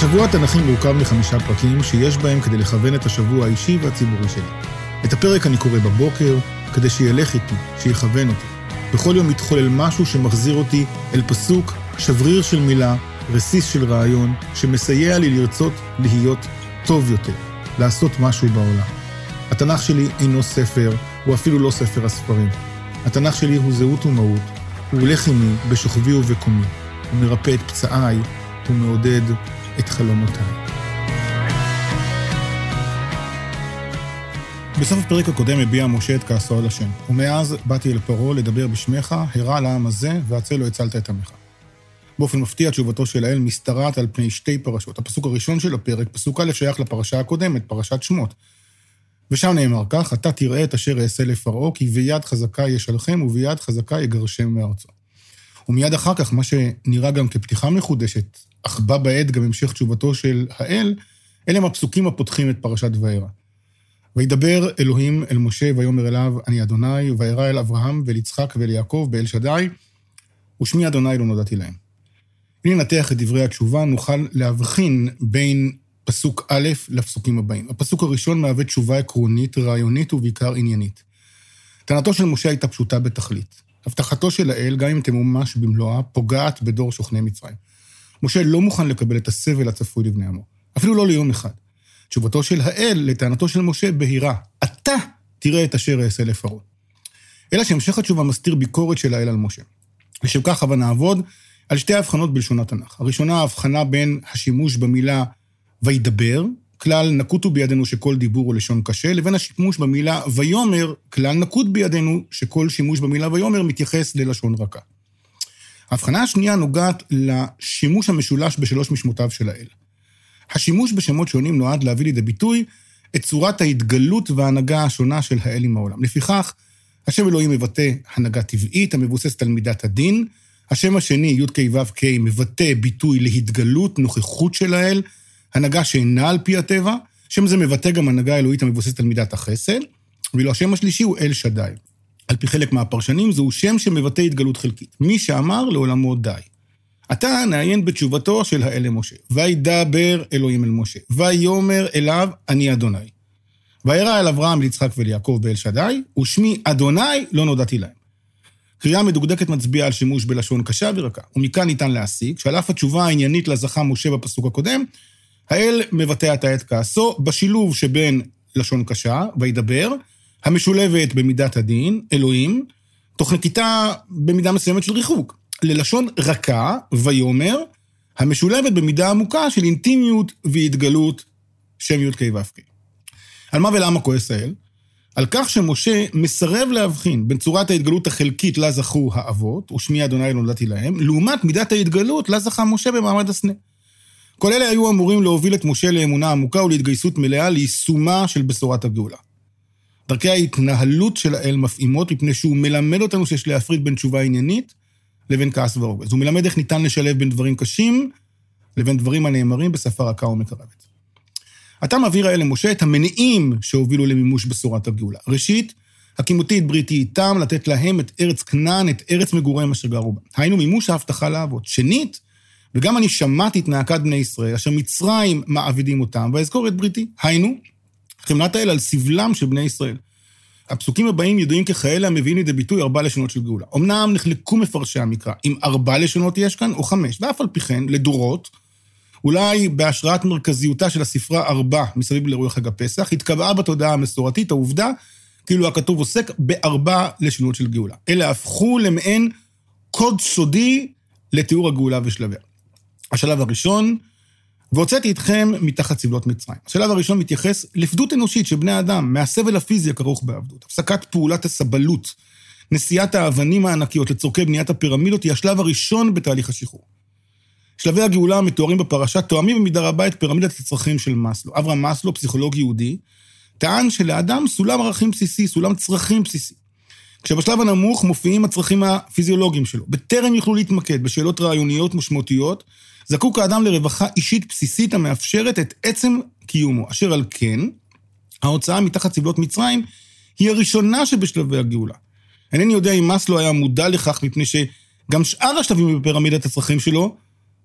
השבוע התנ"כי מורכב מחמישה פרקים שיש בהם כדי לכוון את השבוע האישי והציבורי שלי. את הפרק אני קורא בבוקר, כדי שילך איתי, שיכוון אותי. בכל יום מתחולל משהו שמחזיר אותי אל פסוק, שבריר של מילה, רסיס של רעיון, שמסייע לי לרצות להיות טוב יותר, לעשות משהו בעולם. התנ"ך שלי אינו ספר, הוא אפילו לא ספר הספרים. התנ"ך שלי הוא זהות ומהות, הוא הולך עימי בשוכבי ובקומי, הוא מרפא את פצעיי, הוא מעודד את חלומותיי. בסוף הפרק הקודם הביע משה את כעסו על השם, ומאז באתי אל פרעה לדבר בשמך, הרע לעם הזה, והצל לא הצלת את עמך. באופן מפתיע, תשובתו של האל משתרעת על פני שתי פרשות. הפסוק הראשון של הפרק, פסוק א', שייך לפרשה הקודמת, פרשת שמות. ושם נאמר כך, אתה תראה את אשר אעשה לפרעה, כי ביד חזקה ישלחם וביד חזקה יגרשם מארצו. ומיד אחר כך, מה שנראה גם כפתיחה מחודשת, אך בה בעת גם המשך תשובתו של האל, אלה הם הפסוקים הפותחים את פרשת וארא. וידבר אלוהים אל משה ויאמר אליו, אני אדוני, וארא אל אברהם ואל יצחק ואל יעקב באל שדי, ושמי אדוני לא נודעתי להם. אם ננתח את דברי התשובה, נוכל להבחין בין פסוק א' לפסוקים הבאים. הפסוק הראשון מהווה תשובה עקרונית, רעיונית ובעיקר עניינית. טענתו של משה הייתה פשוטה בתכלית. הבטחתו של האל, גם אם תמומש במלואה, פוגעת בדור שוכני מצרים. משה לא מוכן לקבל את הסבל הצפוי לבני עמו, אפילו לא ליום אחד. תשובתו של האל לטענתו של משה בהירה, אתה תראה את אשר אעשה לפרעה. אלא שהמשך התשובה מסתיר ביקורת של האל על משה. לשם כך הבה נעבוד על שתי הבחנות בלשון התנ"ך. הראשונה, ההבחנה בין השימוש במילה וידבר, כלל נקוטו בידינו שכל דיבור הוא לשון קשה, לבין השימוש במילה ויאמר, כלל נקוט בידינו שכל שימוש במילה ויאמר מתייחס ללשון רכה. ההבחנה השנייה נוגעת לשימוש המשולש בשלוש משמותיו של האל. השימוש בשמות שונים נועד להביא לידי ביטוי את צורת ההתגלות וההנהגה השונה של האל עם העולם. לפיכך, השם אלוהים מבטא הנהגה טבעית המבוססת על מידת הדין, השם השני, י"ק ו"ק, מבטא ביטוי להתגלות, נוכחות של האל, הנהגה שאינה על פי הטבע, שם זה מבטא גם הנהגה אלוהית המבוססת על מידת החסד, ואילו השם השלישי הוא אל שדי. על פי חלק מהפרשנים, זהו שם שמבטא התגלות חלקית. מי שאמר לעולמו די. עתה נעיין בתשובתו של האל למשה. וידבר אלוהים אל משה, ויאמר אליו, אני אדוני. וירא אל אברהם, ליצחק וליעקב באל שדי, ושמי אדוני לא נודעתי להם. קריאה מדוקדקת מצביעה על שימוש בלשון קשה ורכה, ומכאן ניתן להסיק שעל אף התשובה העניינית לה זכה משה בפסוק הקודם, האל מבטא עתה את כעסו בשילוב שבין לשון קשה, וידבר, המשולבת במידת הדין, אלוהים, תוך נקיטה במידה מסוימת של ריחוק, ללשון רכה, ויאמר, המשולבת במידה עמוקה של אינטימיות והתגלות, שם י"ק ו"ק. על מה ולמה כועס האל? על כך שמשה מסרב להבחין בין צורת ההתגלות החלקית לה זכו האבות, ושמי אדוני נולדתי להם, לעומת מידת ההתגלות לה זכה משה במעמד הסנה. כל אלה היו אמורים להוביל את משה לאמונה עמוקה ולהתגייסות מלאה ליישומה של בשורת הגאולה. דרכי ההתנהלות של האל מפעימות מפני שהוא מלמד אותנו שיש להפריד בין תשובה עניינית לבין כעס ורוגז. הוא מלמד איך ניתן לשלב בין דברים קשים לבין דברים הנאמרים בשפה רכה ומקרבת. עתה מבהיר האל למשה את המניעים שהובילו למימוש בשורת הגאולה. ראשית, הקימותי את בריתי איתם, לתת להם את ארץ כנען, את ארץ מגוריהם אשר גרו בה. היינו מימוש ההבטחה לאבות. שנית, וגם אני שמעתי את נאקת בני ישראל, אשר מצרים מעבידים אותם, ואזכור את בריתי. היינו, חמלת האל על סבלם של בני ישראל. הפסוקים הבאים ידועים ככאלה המביאים לידי ביטוי ארבע לשונות של גאולה. אמנם נחלקו מפרשי המקרא, אם ארבע לשונות יש כאן, או חמש, ואף על פי כן, לדורות, אולי בהשראת מרכזיותה של הספרה ארבע מסביב לאירועי חג הפסח, התקבעה בתודעה המסורתית העובדה כאילו הכתוב עוסק בארבע לשונות של גאולה. אלה הפכו למעין קוד סודי לתיאור הגאולה ושלביה. השלב הראשון, והוצאתי אתכם מתחת סבלות מצרים. השלב הראשון מתייחס לפדות אנושית של בני אדם, מהסבל הפיזי הכרוך בעבדות. הפסקת פעולת הסבלות, נשיאת האבנים הענקיות לצורכי בניית הפירמידות, היא השלב הראשון בתהליך השחרור. שלבי הגאולה המתוארים בפרשה תואמים במידה רבה את פירמידת הצרכים של מאסלו. אברהם מאסלו, פסיכולוג יהודי, טען שלאדם סולם ערכים בסיסי, סולם צרכים בסיסי. כשבשלב הנמוך מופיעים הצרכים הפיזיולוגיים שלו. בטרם יוכלו להתמקד בשאלות רעיוניות משמעותיות, זקוק האדם לרווחה אישית בסיסית המאפשרת את עצם קיומו. אשר על כן, ההוצאה מתחת סבלות מצרים היא הראשונה שבשלבי הגאולה. אינני יודע אם מאסלו היה מודע לכך, מפני שגם שאר השלבים בפירמידת הצרכים שלו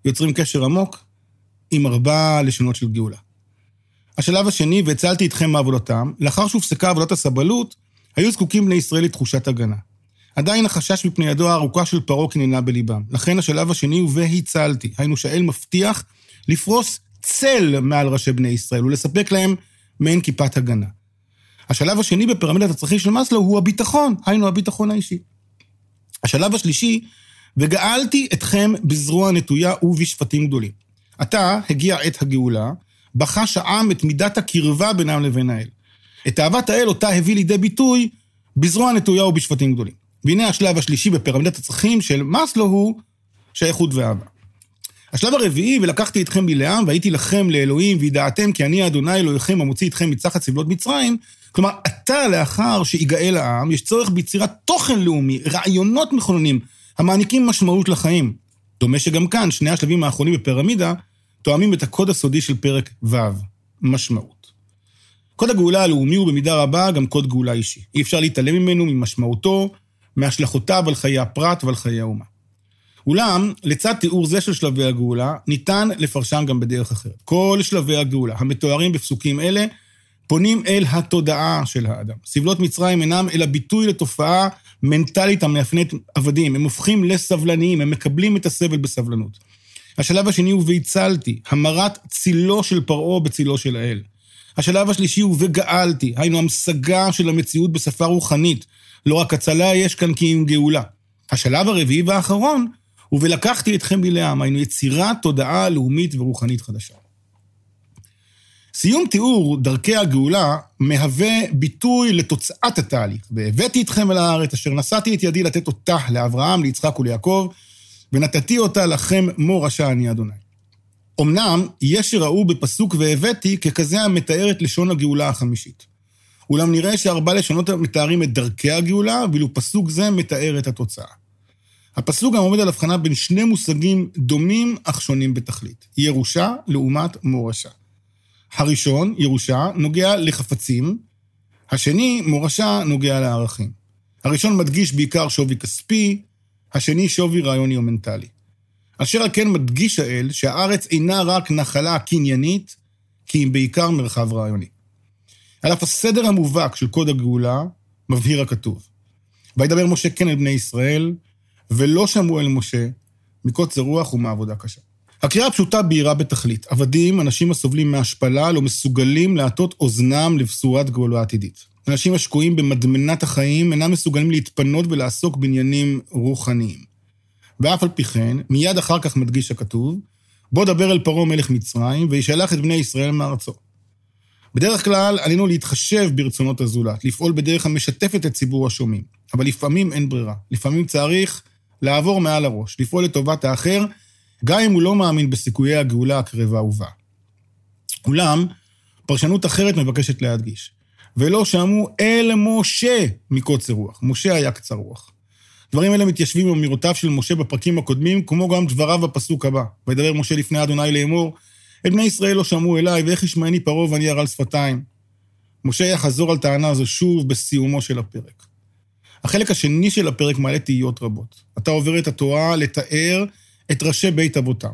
יוצרים קשר עמוק עם ארבע לשונות של גאולה. השלב השני, והצלתי אתכם מעבודתם, לאחר שהופסקה עבודת הסבלות, היו זקוקים בני ישראל לתחושת הגנה. עדיין החשש מפני ידו הארוכה של פרעה קננה בליבם. לכן השלב השני הוא והצלתי. היינו שהאל מבטיח לפרוס צל מעל ראשי בני ישראל ולספק להם מעין כיפת הגנה. השלב השני בפירמידת הצרכים של מאסלו הוא הביטחון, היינו הביטחון האישי. השלב השלישי, וגאלתי אתכם בזרוע נטויה ובשפטים גדולים. עתה הגיע עת הגאולה, בחש העם את מידת הקרבה בינם לבין האל. את אהבת האל אותה הביא לידי ביטוי בזרוע נטויה ובשפטים גדולים. והנה השלב השלישי בפירמידת הצרכים של מאסלו הוא שייכות ואהבה. השלב הרביעי, ולקחתי אתכם מלעם, והייתי לכם לאלוהים, וידעתם כי אני אדוני אלוהיכם המוציא אתכם מצחת סבלות מצרים. כלומר, עתה לאחר שיגאל העם, יש צורך ביצירת תוכן לאומי, רעיונות מכוננים, המעניקים משמעות לחיים. דומה שגם כאן, שני השלבים האחרונים בפירמידה, תואמים את הקוד הסודי של פרק ו', משמעות. קוד הגאולה הלאומי הוא במידה רבה גם קוד גאולה אישי. אי אפשר להתעלם ממנו, ממשמעותו, מהשלכותיו על חיי הפרט ועל חיי האומה. אולם, לצד תיאור זה של שלבי הגאולה, ניתן לפרשם גם בדרך אחרת. כל שלבי הגאולה, המתוארים בפסוקים אלה, פונים אל התודעה של האדם. סבלות מצרים אינם אלא ביטוי לתופעה מנטלית המאפיינת עבדים. הם הופכים לסבלניים, הם מקבלים את הסבל בסבלנות. השלב השני הוא והצלתי, המרת צילו של פרעה בצילו של האל. השלב השלישי הוא וגאלתי, היינו המשגה של המציאות בשפה רוחנית. לא רק הצלה יש כאן כי אם גאולה. השלב הרביעי והאחרון הוא ולקחתי אתכם בלעם, היינו יצירת תודעה לאומית ורוחנית חדשה. סיום תיאור דרכי הגאולה מהווה ביטוי לתוצאת התהליך. והבאתי אתכם אל הארץ אשר נשאתי את ידי לתת אותה לאברהם, ליצחק וליעקב, ונתתי אותה לכם מורשה אני אדוני. אמנם, יש שראו בפסוק והבאתי ככזה המתאר את לשון הגאולה החמישית. אולם נראה שארבע לשונות מתארים את דרכי הגאולה, ואילו פסוק זה מתאר את התוצאה. הפסוק גם עומד על הבחנה בין שני מושגים דומים אך שונים בתכלית. ירושה לעומת מורשה. הראשון, ירושה, נוגע לחפצים, השני, מורשה, נוגע לערכים. הראשון מדגיש בעיקר שווי כספי, השני שווי רעיוני או מנטלי. אשר על כן מדגיש האל שהארץ אינה רק נחלה קניינית, כי אם בעיקר מרחב רעיוני. על אף הסדר המובהק של קוד הגאולה, מבהיר הכתוב. וידבר משה כן אל בני ישראל, ולא שמעו אל משה, מקוצר רוח ומעבודה קשה. הקריאה הפשוטה בהירה בתכלית. עבדים, אנשים הסובלים מהשפלה, לא מסוגלים להטות אוזנם לבשורת גאולה עתידית. אנשים השקועים במדמנת החיים אינם מסוגלים להתפנות ולעסוק בעניינים רוחניים. ואף על פי כן, מיד אחר כך מדגיש הכתוב, בוא דבר אל פרעה מלך מצרים, וישלח את בני ישראל מארצו. בדרך כלל עלינו להתחשב ברצונות הזולת, לפעול בדרך המשתפת את ציבור השומעים. אבל לפעמים אין ברירה. לפעמים צריך לעבור מעל הראש, לפעול לטובת האחר, גם אם הוא לא מאמין בסיכויי הגאולה הקרבה ובאה. אולם, פרשנות אחרת מבקשת להדגיש, ולא שמעו אל משה מקוצר רוח. משה היה קצר רוח. דברים אלה מתיישבים עם אמירותיו של משה בפרקים הקודמים, כמו גם דבריו בפסוק הבא. וידבר משה לפני אדוני לאמור, את בני ישראל לא שמעו אליי, ואיך ישמעני פרעה ואני ארל שפתיים. משה יחזור על טענה זו שוב בסיומו של הפרק. החלק השני של הפרק מעלה תהיות רבות. אתה עובר את התורה לתאר את ראשי בית אבותם.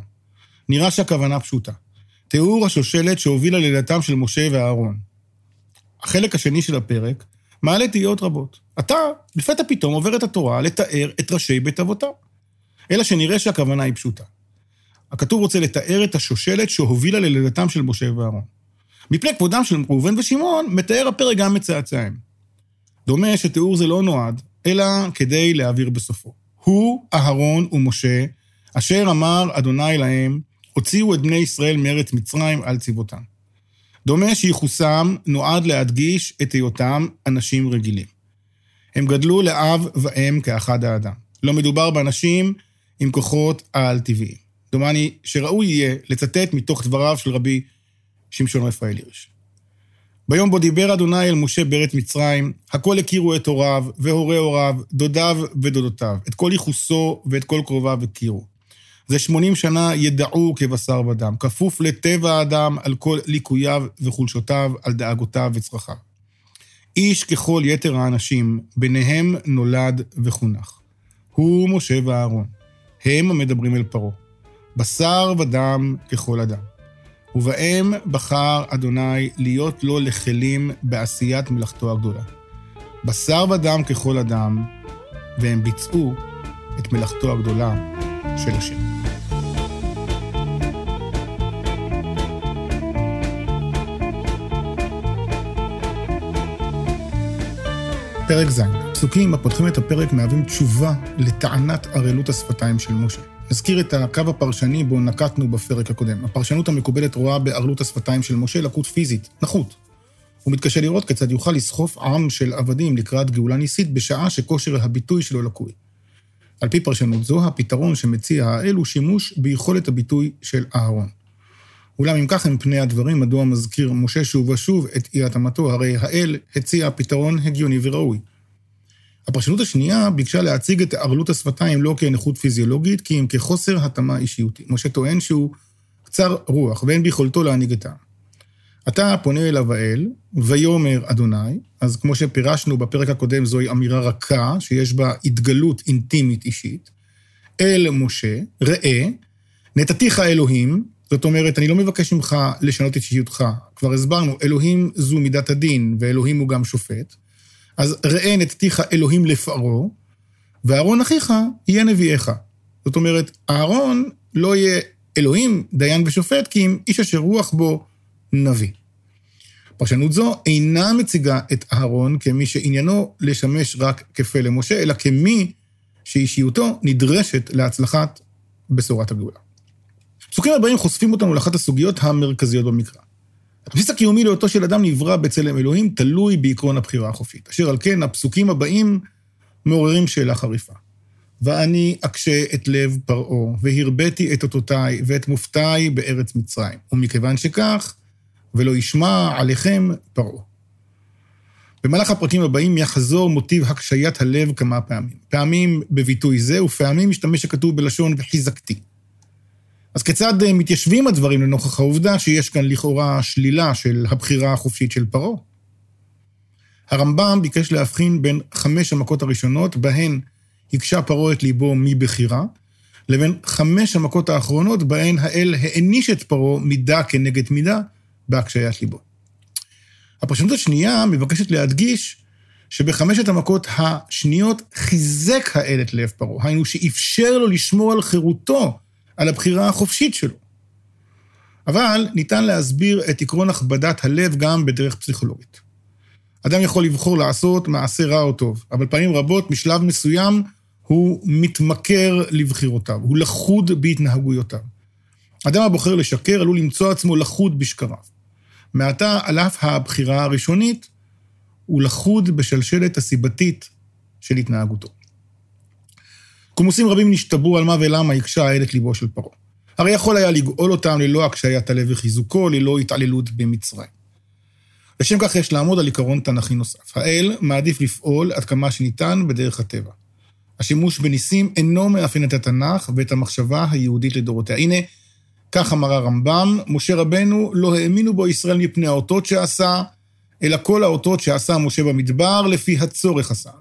נראה שהכוונה פשוטה. תיאור השושלת שהובילה ללידתם של משה ואהרון. החלק השני של הפרק מעלה תהיות רבות. אתה, לפתע פתאום עובר את התורה לתאר את ראשי בית אבותם. אלא שנראה שהכוונה היא פשוטה. הכתוב רוצה לתאר את השושלת שהובילה ללידתם של משה ואהרון. מפני כבודם של ראובן ושמעון, מתאר הפרק גם את צאצאיהם. דומה שתיאור זה לא נועד, אלא כדי להעביר בסופו. הוא, אהרון ומשה, אשר אמר אדוני להם, הוציאו את בני ישראל מארץ מצרים על צבאותם. דומה שייחוסם נועד להדגיש את היותם אנשים רגילים. הם גדלו לאב ואם כאחד האדם. לא מדובר באנשים עם כוחות על-טבעיים. דומני שראוי יהיה לצטט מתוך דבריו של רבי שמשון רפאל הירש. ביום בו דיבר אדוני אל משה בארץ מצרים, הכל הכירו את הוריו והורי הוריו, דודיו ודודותיו, את כל ייחוסו ואת כל קרוביו הכירו. זה שמונים שנה ידעו כבשר ודם, כפוף לטבע האדם על כל ליקוייו וחולשותיו, על דאגותיו וצרכיו. איש ככל יתר האנשים, ביניהם נולד וחונך. הוא משה ואהרון. הם המדברים אל פרעה. בשר ודם ככל אדם. ובהם בחר אדוני להיות לו לכלים בעשיית מלאכתו הגדולה. בשר ודם ככל אדם, והם ביצעו את מלאכתו הגדולה של השם. פרק ז', פסוקים הפותחים את הפרק מהווים תשובה לטענת ערלות השפתיים של משה. נזכיר את הקו הפרשני בו נקטנו בפרק הקודם. הפרשנות המקובלת רואה בערלות השפתיים של משה לקות פיזית, נחות. הוא מתקשה לראות כיצד יוכל לסחוף עם של עבדים לקראת גאולה ניסית בשעה שכושר הביטוי שלו לקוי. על פי פרשנות זו, הפתרון שמציע האל הוא שימוש ביכולת הביטוי של אהרון. אולם אם כך הם פני הדברים, מדוע מזכיר משה שוב ושוב את אי התאמתו? הרי האל הציע פתרון הגיוני וראוי. הפרשנות השנייה ביקשה להציג את ערלות השפתיים לא כנכות פיזיולוגית, כי אם כחוסר התאמה אישיותי. משה טוען שהוא קצר רוח ואין ביכולתו להנהיג את העם. אתה פונה אליו האל, ויאמר אדוני, אז כמו שפירשנו בפרק הקודם, זוהי אמירה רכה, שיש בה התגלות אינטימית אישית. אל משה, ראה, נתתיך אלוהים, זאת אומרת, אני לא מבקש ממך לשנות את אישיותך. כבר הסברנו, אלוהים זו מידת הדין, ואלוהים הוא גם שופט. אז ראה נתתיך אלוהים לפרעה, ואהרון אחיך יהיה נביאך. זאת אומרת, אהרון לא יהיה אלוהים, דיין ושופט, כי אם איש אשר רוח בו נביא. פרשנות זו אינה מציגה את אהרון כמי שעניינו לשמש רק כפה למשה, אלא כמי שאישיותו נדרשת להצלחת בשורת הגאולה. הפסוקים הבאים חושפים אותנו לאחת הסוגיות המרכזיות במקרא. הבסיס הקיומי לאותו של אדם נברא בצלם אלוהים, תלוי בעקרון הבחירה החופשית. אשר על כן, הפסוקים הבאים מעוררים שאלה חריפה. ואני אקשה את לב פרעה, והרביתי את אותותיי ואת מופתיי בארץ מצרים. ומכיוון שכך, ולא ישמע עליכם פרעה. במהלך הפרקים הבאים יחזור מוטיב הקשיית הלב כמה פעמים. פעמים בביטוי זה, ופעמים משתמש הכתוב בלשון וחיזקתי. אז כיצד אה, מתיישבים הדברים לנוכח העובדה שיש כאן לכאורה שלילה של הבחירה החופשית של פרעה? הרמב"ם ביקש להבחין בין חמש המכות הראשונות, בהן הקשה פרעה את ליבו מבחירה, לבין חמש המכות האחרונות, בהן האל העניש את פרעה מידה כנגד מידה בהקשיית ליבו. הפרשנות השנייה מבקשת להדגיש שבחמשת המכות השניות חיזק האל את לב פרעה, היינו שאפשר לו לשמור על חירותו על הבחירה החופשית שלו. אבל ניתן להסביר את עקרון הכבדת הלב גם בדרך פסיכולוגית. אדם יכול לבחור לעשות מעשה רע או טוב, אבל פעמים רבות, משלב מסוים, הוא מתמכר לבחירותיו, הוא לכוד בהתנהגויותיו. אדם הבוחר לשקר עלול למצוא עצמו לכוד בשקריו. מעתה, על אף הבחירה הראשונית, הוא לכוד בשלשלת הסיבתית של התנהגותו. קומוסים רבים נשתברו על מה ולמה הקשה האל את ליבו של פרעה. הרי יכול היה לגאול אותם ללא הקשיית הלב וחיזוקו, ללא התעללות במצרים. לשם כך יש לעמוד על עיקרון תנ"כי נוסף. האל מעדיף לפעול עד כמה שניתן בדרך הטבע. השימוש בניסים אינו מאפיין את התנ"ך ואת המחשבה היהודית לדורותיה. הנה, כך אמר הרמב"ם, משה רבנו לא האמינו בו ישראל מפני האותות שעשה, אלא כל האותות שעשה משה במדבר לפי הצורך עשה.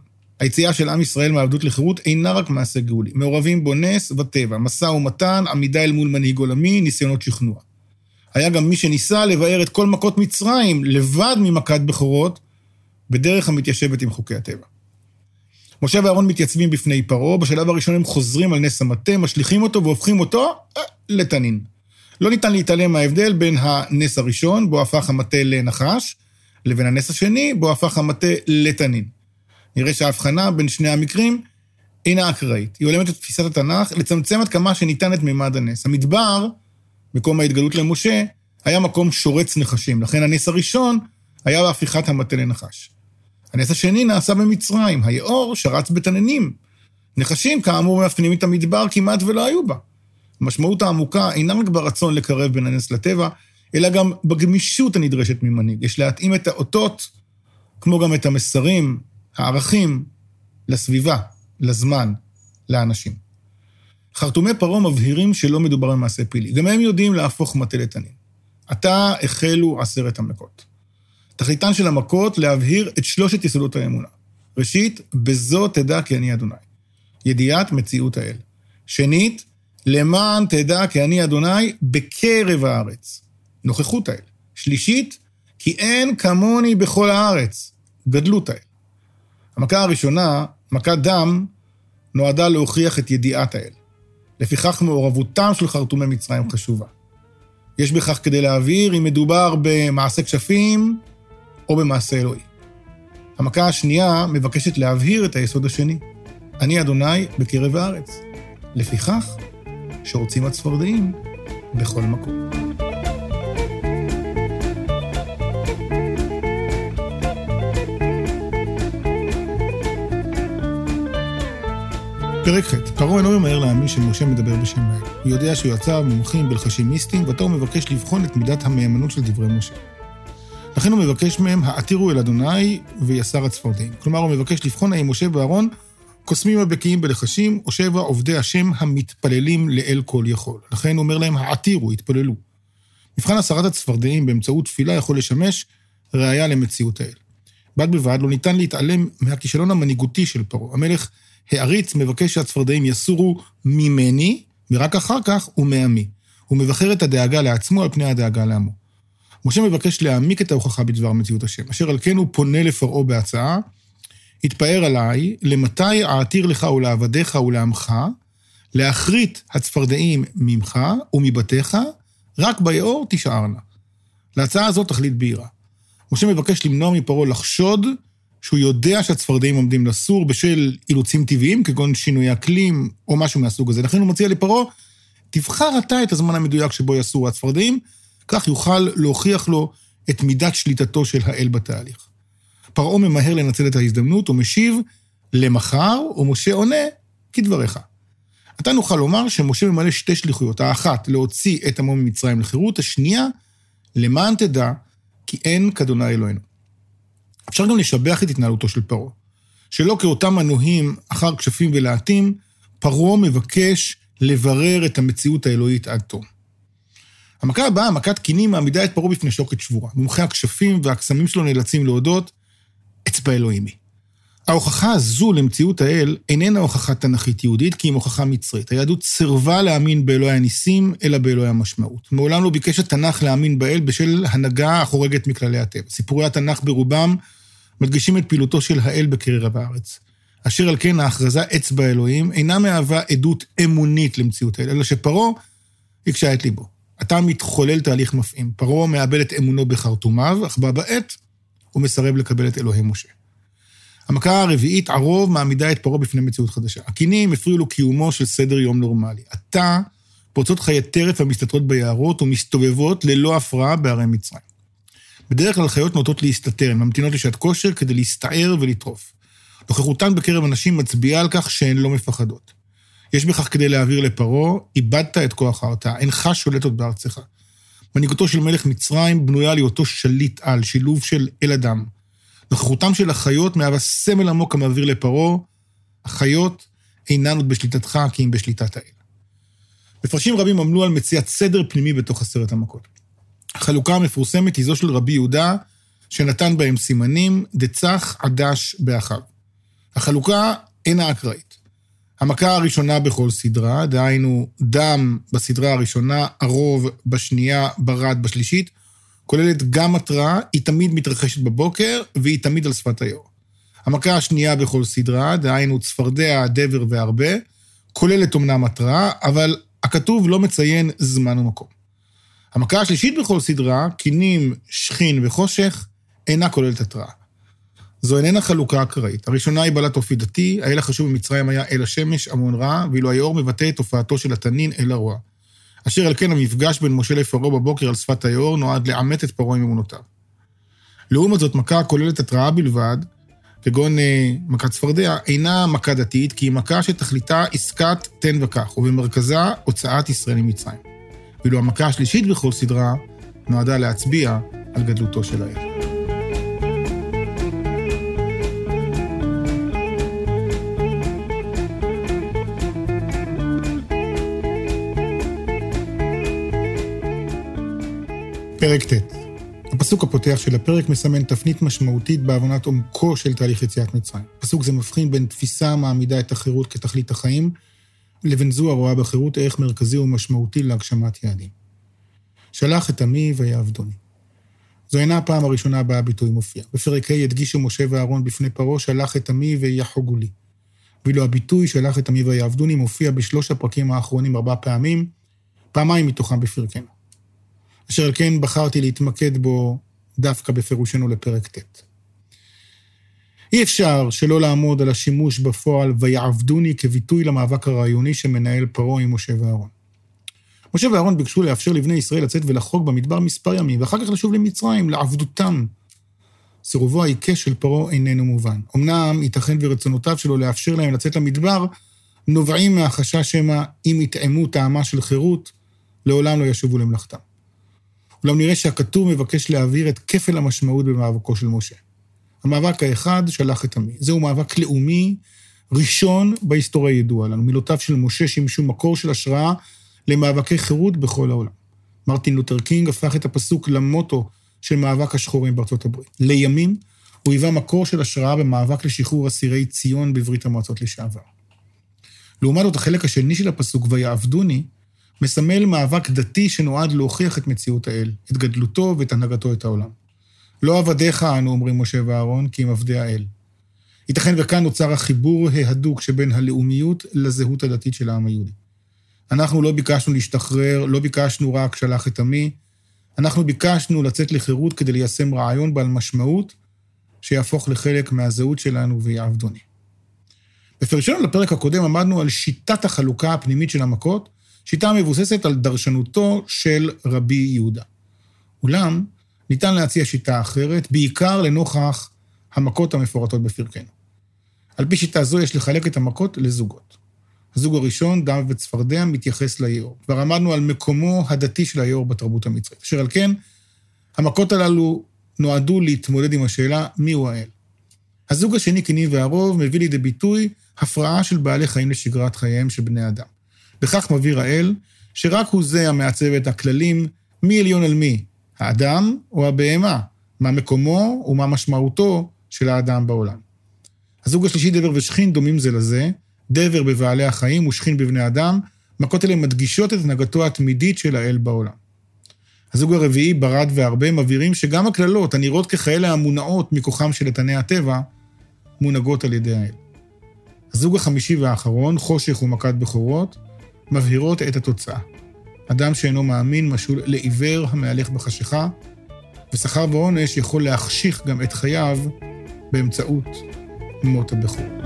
היציאה של עם ישראל מעבדות לחירות אינה רק מעשה גאולי. מעורבים בו נס וטבע, משא ומתן, עמידה אל מול מנהיג עולמי, ניסיונות שכנוע. היה גם מי שניסה לבאר את כל מכות מצרים לבד ממכת בכורות, בדרך המתיישבת עם חוקי הטבע. משה ואהרון מתייצבים בפני פרעה, בשלב הראשון הם חוזרים על נס המטה, משליכים אותו והופכים אותו אה, לתנין. לא ניתן להתעלם מההבדל בין הנס הראשון, בו הפך המטה לנחש, לבין הנס השני, בו הפך המטה לתנין. נראה שההבחנה בין שני המקרים אינה אקראית. היא הולמת את תפיסת התנ"ך לצמצם עד כמה שניתן את מימד הנס. המדבר, מקום ההתגלות למשה, היה מקום שורץ נחשים. לכן הנס הראשון היה בהפיכת המטה לנחש. הנס השני נעשה במצרים, היאור שרץ בתננים. נחשים, כאמור, מאפיינים את המדבר כמעט ולא היו בה. המשמעות העמוקה אינה רק ברצון לקרב בין הנס לטבע, אלא גם בגמישות הנדרשת ממנהיג. יש להתאים את האותות, כמו גם את המסרים, הערכים, לסביבה, לזמן, לאנשים. חרטומי פרעה מבהירים שלא מדובר במעשה פלילי. גם הם יודעים להפוך מטה לתנין. עתה החלו עשרת המכות. תכליתן של המכות להבהיר את שלושת יסודות האמונה. ראשית, בזו תדע כי אני אדוני. ידיעת מציאות האל. שנית, למען תדע כי אני אדוני בקרב הארץ. נוכחות האל. שלישית, כי אין כמוני בכל הארץ, גדלות האל. המכה הראשונה, מכת דם, נועדה להוכיח את ידיעת האל. לפיכך מעורבותם של חרטומי מצרים חשובה. יש בכך כדי להבהיר אם מדובר במעשה כשפים או במעשה אלוהי. המכה השנייה מבקשת להבהיר את היסוד השני. אני אדוני בקרב הארץ. לפיכך, שורצים הצפרדעים בכל מקום. פרק ח' פרעה אינו ממהר להאמין שמשה מדבר בשם האל. הוא יודע שיועציו מומחים בלחשים מיסטיים, ועתה הוא מבקש לבחון את מידת המהימנות של דברי משה. לכן הוא מבקש מהם, העתירו אל אדוני ויסר הצפרדעים. כלומר, הוא מבקש לבחון האם משה ואהרון קוסמים הבקיאים בלחשים, או שבע עובדי השם המתפללים לאל כל יכול. לכן הוא אומר להם, העתירו, התפללו. מבחן הסרת הצפרדעים באמצעות תפילה יכול לשמש ראיה למציאות האל. בד בבד לא ניתן להתעלם מהכישלון המנהיגותי של פרעה. המלך העריץ מבקש שהצפרדעים יסורו ממני, ורק אחר כך הוא מעמי. הוא מבחר את הדאגה לעצמו על פני הדאגה לעמו. משה מבקש להעמיק את ההוכחה בדבר מציאות השם, אשר על כן הוא פונה לפרעה בהצעה, התפאר עליי, למתי אעתיר לך ולעבדיך ולעמך, להכרית הצפרדעים ממך ומבתיך, רק ביאור תישארנה. להצעה הזאת תכלית בהירה. משה מבקש למנוע מפרעה לחשוד שהוא יודע שהצפרדעים עומדים לסור בשל אילוצים טבעיים, כגון שינוי אקלים או משהו מהסוג הזה. לכן הוא מציע לפרעה, תבחר אתה את הזמן המדויק שבו יסורו הצפרדעים, כך יוכל להוכיח לו את מידת שליטתו של האל בתהליך. פרעה ממהר לנצל את ההזדמנות ומשיב למחר, ומשה עונה כדבריך. עתה נוכל לומר שמשה ממלא שתי שליחויות, האחת, להוציא את עמו ממצרים לחירות, השנייה, למען תדע כי אין כאדוני אלוהינו. אפשר גם לשבח את התנהלותו של פרעה. שלא כאותם מנוהים אחר כשפים ולהטים, פרעה מבקש לברר את המציאות האלוהית עד תום. המכה הבאה, מכת קינים, מעמידה את פרעה בפני שוקת שבורה. מומחי הכשפים והקסמים שלו נאלצים להודות, אצבע אלוהימי. ההוכחה הזו למציאות האל איננה הוכחה תנכית יהודית, כי היא הוכחה מצרית. היהדות סירבה להאמין באלוהי הניסים, אלא באלוהי המשמעות. מעולם לא ביקש התנ"ך להאמין באל בשל הנהגה החורגת מכללי הטבע. סיפורי התנ"ך ברובם מדגישים את פעילותו של האל בקרב הארץ. אשר על כן ההכרזה אצבע אלוהים אינה מהווה עדות אמונית למציאות האל, אלא שפרעה הקשה את ליבו. עתה מתחולל תהליך מפעים. פרעה מאבד את אמונו בחרטומיו, אך בה בעת הוא מסרב לקבל את אלוהי משה. המכה הרביעית, ערוב, מעמידה את פרעה בפני מציאות חדשה. הקינים הפריעו לו קיומו של סדר יום נורמלי. עתה פורצות חיי טרף המסתתרות ביערות ומסתובבות ללא הפרעה בערי מצרים. בדרך כלל חיות נוטות להסתתר, הן ממתינות לשעת כושר כדי להסתער ולטרוף. נוכחותן בקרב אנשים מצביעה על כך שהן לא מפחדות. יש בכך כדי להעביר לפרעה, איבדת את כוח ההרתעה, אינך שולט עוד בארצך. מנהיגותו של מלך מצרים בנויה להיותו שליט על, שילוב של אל אדם. נוכחותם של החיות מהווה סמל עמוק המעביר לפרעה, החיות אינן עוד בשליטתך כי אם בשליטת האל. מפרשים רבים עמלו על מציאת סדר פנימי בתוך עשרת המכות. החלוקה המפורסמת היא זו של רבי יהודה, שנתן בהם סימנים, דצח עדש באחיו. החלוקה אינה אקראית. המכה הראשונה בכל סדרה, דהיינו דם בסדרה הראשונה, ערוב בשנייה, ברד בשלישית, כוללת גם התראה, היא תמיד מתרחשת בבוקר, והיא תמיד על שפת היאור. המכה השנייה בכל סדרה, דהיינו צפרדע, דבר והרבה, כוללת אמנם התראה, אבל הכתוב לא מציין זמן ומקום. המכה השלישית בכל סדרה, קינים, שכין וחושך, אינה כוללת התראה. זו איננה חלוקה אקראית. הראשונה היא בעלת אופי דתי, האל החשוב במצרים היה אל השמש, המון רע, ואילו היאור מבטא את הופעתו של התנין אל הרוע. אשר על כן המפגש בין משה לפרעה בבוקר על שפת היאור נועד לעמת את פרעה עם אמונותיו. לעומת זאת, מכה הכוללת התראה בלבד, כגון אה, מכת צפרדע, אינה מכה דתית, כי היא מכה שתכליתה עסקת תן וקח, ובמרכזה הוצאת ישראל ממצרים. ואילו המכה השלישית בכל סדרה נועדה להצביע על גדלותו של האל. פרק ט' הפסוק הפותח של הפרק מסמן תפנית משמעותית בהבנת עומקו של תהליך יציאת מצרים. פסוק זה מבחין בין תפיסה המעמידה את החירות כתכלית החיים, לבין זו הרואה בחירות ערך מרכזי ומשמעותי להגשמת יעדים. שלח את עמי ויעבדוני. זו אינה הפעם הראשונה בה הביטוי מופיע. בפרק ה' הדגישו משה ואהרון בפני פרעה, שלח את עמי ויחוגו לי. ואילו הביטוי שלח את עמי ויעבדוני מופיע בשלוש הפרקים האחרונים ארבע פעמים, פעמיים מתוכם בפרקנו. אשר על כן בחרתי להתמקד בו דווקא בפירושנו לפרק ט'. אי אפשר שלא לעמוד על השימוש בפועל ויעבדוני כביטוי למאבק הרעיוני שמנהל פרעה עם משה ואהרון. משה ואהרון ביקשו לאפשר לבני ישראל לצאת ולחרוג במדבר מספר ימים, ואחר כך לשוב למצרים, לעבדותם. סירובו העיקש של פרעה איננו מובן. אמנם ייתכן ורצונותיו שלו לאפשר להם לצאת למדבר, נובעים מהחשש שמא אם יטעמו טעמה של חירות, לעולם לא ישובו למלאכתם. אולם נראה שהכתוב מבקש להעביר את כפל המשמעות במאבקו של משה. המאבק האחד שלח את עמי. זהו מאבק לאומי ראשון בהיסטוריה ידוע לנו. מילותיו של משה שימשו מקור של השראה למאבקי חירות בכל העולם. מרטין לותר קינג הפך את הפסוק למוטו של מאבק השחורים בארצות הברית. לימים הוא היווה מקור של השראה במאבק לשחרור אסירי ציון בברית המועצות לשעבר. לעומת זאת, החלק השני של הפסוק, ויעבדוני, מסמל מאבק דתי שנועד להוכיח את מציאות האל, את גדלותו ואת הנהגתו את העולם. לא עבדיך אנו, אומרים משה ואהרון, כי הם עבדי האל. ייתכן וכאן נוצר החיבור ההדוק שבין הלאומיות לזהות הדתית של העם היהודי. אנחנו לא ביקשנו להשתחרר, לא ביקשנו רק שלח את עמי, אנחנו ביקשנו לצאת לחירות כדי ליישם רעיון בעל משמעות שיהפוך לחלק מהזהות שלנו ויעבדוני. בפרשנו לפרק הקודם עמדנו על שיטת החלוקה הפנימית של המכות, שיטה מבוססת על דרשנותו של רבי יהודה. אולם, ניתן להציע שיטה אחרת, בעיקר לנוכח המכות המפורטות בפרקנו. על פי שיטה זו יש לחלק את המכות לזוגות. הזוג הראשון, דם וצפרדע, מתייחס ליאור. כבר עמדנו על מקומו הדתי של היאור בתרבות המצרית. אשר על כן, המכות הללו נועדו להתמודד עם השאלה מיהו האל. הזוג השני, קיני והרוב, מביא לידי ביטוי הפרעה של בעלי חיים לשגרת חייהם של בני אדם. בכך מבהיר האל שרק הוא זה המעצב את הכללים מי עליון על מי, האדם או הבהמה, מה מקומו ומה משמעותו של האדם בעולם. הזוג השלישי, דבר ושכין, דומים זה לזה, דבר בבעלי החיים ושכין בבני אדם, מכות אלה מדגישות את הנהגתו התמידית של האל בעולם. הזוג הרביעי, ברד והרבה, מבהירים שגם הקללות, הנראות ככאלה המונעות מכוחם של איתני הטבע, מונהגות על ידי האל. הזוג החמישי והאחרון, חושך ומכת בכורות, מבהירות את התוצאה. אדם שאינו מאמין משול לעיוור המהלך בחשיכה, ושכר ועונש יכול להחשיך גם את חייו באמצעות מות הבכור.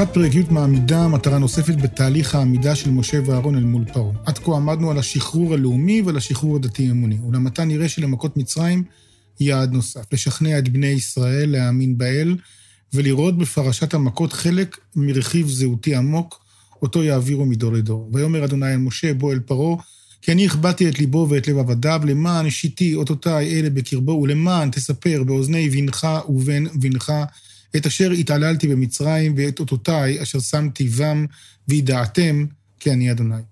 פתיחת פרק י' מעמידה מטרה נוספת בתהליך העמידה של משה ואהרון אל מול פרעה. עד כה עמדנו על השחרור הלאומי ועל השחרור הדתי-אמוני. אולם עתה נראה שלמכות מצרים יעד נוסף, לשכנע את בני ישראל להאמין באל ולראות בפרשת המכות חלק מרכיב זהותי עמוק, אותו יעבירו מדור לדור. ויאמר אדוני אל משה, בוא אל פרעה, כי אני הכבדתי את ליבו ואת לב עבדיו, למען שיתי אותותיי אלה בקרבו, ולמען תספר באוזני בנך ובן בנך את אשר התעללתי במצרים, ואת אותותיי אשר שמתי בם, וידעתם כי אני אדוני.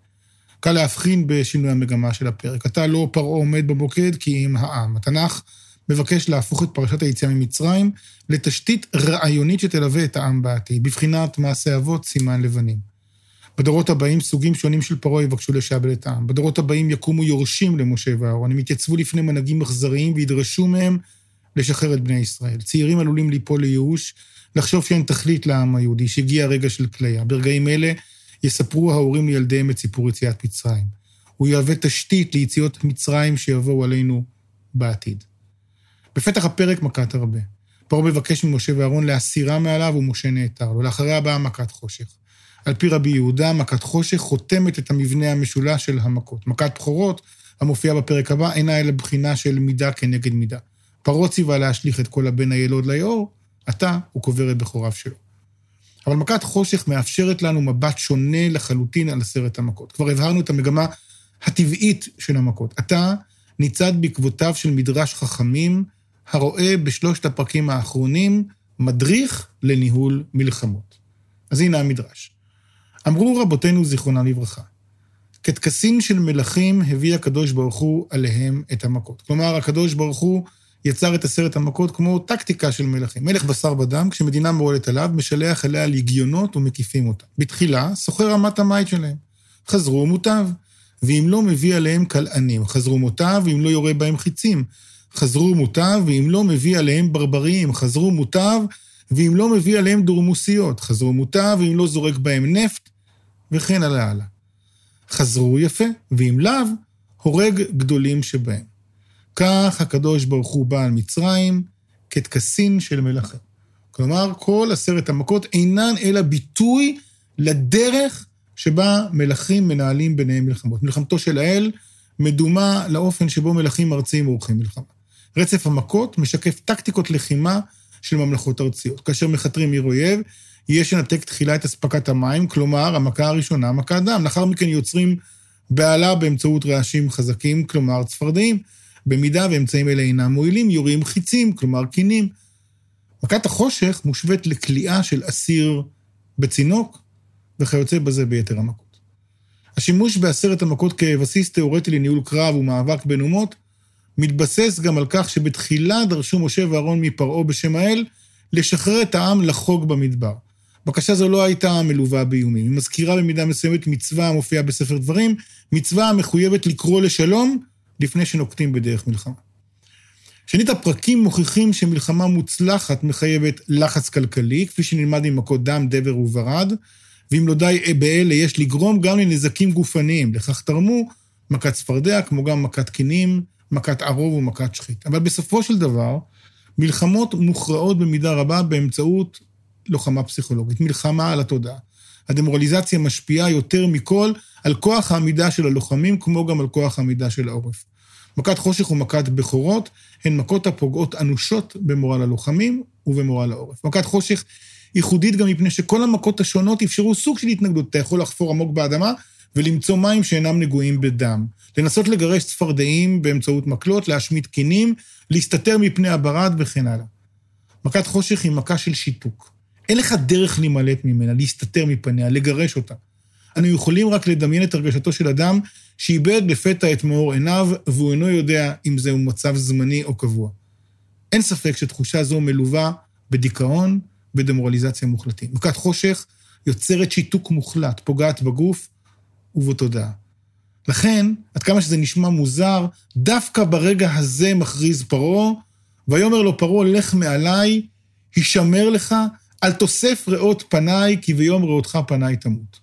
קל להבחין בשינוי המגמה של הפרק. אתה לא פרעה עומד במוקד, כי אם העם. התנ"ך מבקש להפוך את פרשת היציאה ממצרים לתשתית רעיונית שתלווה את העם בעתיד, בבחינת מעשה אבות, סימן לבנים. בדורות הבאים סוגים שונים של פרעה יבקשו לשעבד את העם. בדורות הבאים יקומו יורשים למשה ואהרון, הם יתייצבו לפני מנהגים אכזריים וידרשו מהם לשחרר את בני ישראל. צעירים עלולים ליפול לייאוש, לחשוב שאין תכלית לעם היהודי, שהגיע הרגע של כליה. ברגעים אלה יספרו ההורים לילדיהם את סיפור יציאת מצרים. הוא יהווה תשתית ליציאות מצרים שיבואו עלינו בעתיד. בפתח הפרק מכת הרבה. פרעה מבקש ממשה ואהרון להסירה מעליו ומשה נעתר לו. לאחריה באה מכת חושך. על פי רבי יהודה, מכת חושך חותמת את המבנה המשולש של המכות. מכת בכורות, המופיעה בפרק הבא, אינה אלא בחינה של מידה כנגד מידה. פרעה ציווה להשליך את כל הבן הילוד ליאור, עתה הוא קובר את בכוריו שלו. אבל מכת חושך מאפשרת לנו מבט שונה לחלוטין על עשרת המכות. כבר הבהרנו את המגמה הטבעית של המכות. עתה ניצד בעקבותיו של מדרש חכמים, הרואה בשלושת הפרקים האחרונים מדריך לניהול מלחמות. אז הנה המדרש. אמרו רבותינו זיכרונם לברכה, כטקסים של מלכים הביא הקדוש ברוך הוא עליהם את המכות. כלומר, הקדוש ברוך הוא יצר את עשרת המכות כמו טקטיקה של מלכים. מלך בשר ודם, כשמדינה מועלת עליו, משלח אליה לגיונות ומקיפים אותה. בתחילה, סוחר רמת המית שלהם. חזרו מוטב, ואם לא מביא עליהם כלענים. חזרו מוטב, ואם לא יורה בהם חיצים. חזרו מוטב, ואם לא מביא עליהם ברבריים. חזרו מוטב, ואם לא מביא עליהם דורמוסיות. חזרו מוטב, ואם לא זורק בהם נפט, וכן הלאה הלאה. חזרו יפה, ואם לאו, הורג גדולים שבהם. כך הקדוש ברוך הוא בא על מצרים כטקסין של מלכים. כלומר, כל עשרת המכות אינן אלא ביטוי לדרך שבה מלכים מנהלים ביניהם מלחמות. מלחמתו של האל מדומה לאופן שבו מלכים ארציים עורכים מלחמה. רצף המכות משקף טקטיקות לחימה של ממלכות ארציות. כאשר מכתרים עיר אויב, יש לנתק תחילה את אספקת המים, כלומר, המכה הראשונה, מכת דם. לאחר מכן יוצרים בהלה באמצעות רעשים חזקים, כלומר צפרדעים. במידה ואמצעים אלה אינם מועילים, יורים חיצים, כלומר קינים. מכת החושך מושווית לכליאה של אסיר בצינוק, וכיוצא בזה ביתר המכות. השימוש בעשרת המכות כבסיס תיאורטי לניהול קרב ומאבק בין אומות, מתבסס גם על כך שבתחילה דרשו משה ואהרון מפרעה בשם האל לשחרר את העם לחוג במדבר. בקשה זו לא הייתה מלווה באיומים. היא מזכירה במידה מסוימת מצווה המופיעה בספר דברים, מצווה המחויבת לקרוא לשלום לפני שנוקטים בדרך מלחמה. שנית, הפרקים מוכיחים שמלחמה מוצלחת מחייבת לחץ כלכלי, כפי שנלמד ממכות דם, דבר וברד, ואם לא די באלה, יש לגרום גם לנזקים גופניים. לכך תרמו מכת צפרדע, כמו גם מכת קינים, מכת ערוב ומכת שחית. אבל בסופו של דבר, מלחמות מוכרעות במידה רבה באמצעות לוחמה פסיכולוגית, מלחמה על התודעה. הדמורליזציה משפיעה יותר מכל על כוח העמידה של הלוחמים, כמו גם על כוח העמידה של העורף. מכת חושך ומכת בכורות הן מכות הפוגעות אנושות במורל הלוחמים ובמורל העורף. מכת חושך ייחודית גם מפני שכל המכות השונות אפשרו סוג של התנגדות. אתה יכול לחפור עמוק באדמה ולמצוא מים שאינם נגועים בדם. לנסות לגרש צפרדעים באמצעות מקלות, להשמיד קינים, להסתתר מפני הברד וכן הלאה. מכת חושך היא מכה של שיתוק. אין לך דרך להימלט ממנה, להסתתר מפניה, לגרש אותה. אנו יכולים רק לדמיין את הרגשתו של אדם שאיבד לפתע את מאור עיניו, והוא אינו יודע אם זהו מצב זמני או קבוע. אין ספק שתחושה זו מלווה בדיכאון ודמורליזציה מוחלטים. מכת חושך יוצרת שיתוק מוחלט, פוגעת בגוף ובתודעה. לכן, עד כמה שזה נשמע מוזר, דווקא ברגע הזה מכריז פרעה, ויאמר לו פרעה, לך מעליי, הישמר לך, אל תוסף ראות פניי, כי ביום ראותך פניי תמות.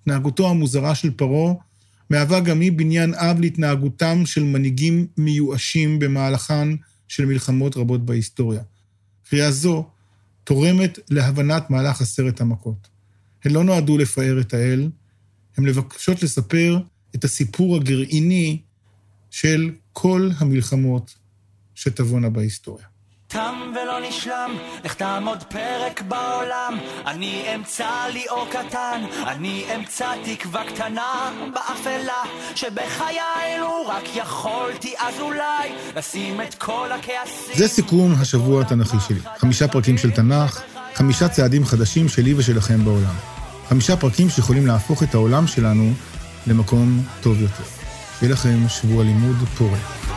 התנהגותו המוזרה של פרעה מהווה גם היא בניין אב להתנהגותם של מנהיגים מיואשים במהלכן של מלחמות רבות בהיסטוריה. קריאה זו תורמת להבנת מהלך עשרת המכות. הן לא נועדו לפאר את האל, הן מבקשות לספר את הסיפור הגרעיני של כל המלחמות שתבואנה בהיסטוריה. תם ולא נשלם, לך תעמוד פרק בעולם. אני אמצא לי אור קטן, אני אמצא תקווה קטנה באפלה, שבחיי אלו רק יכולתי אז אולי לשים את כל הכעסים. זה סיכום השבוע התנ"כי שלי. חמישה פרקים של תנ"ך, חמישה צעדים חדשים שלי ושלכם בעולם. חמישה פרקים שיכולים להפוך את העולם שלנו למקום טוב יותר. שיהיה לכם שבוע לימוד פורה.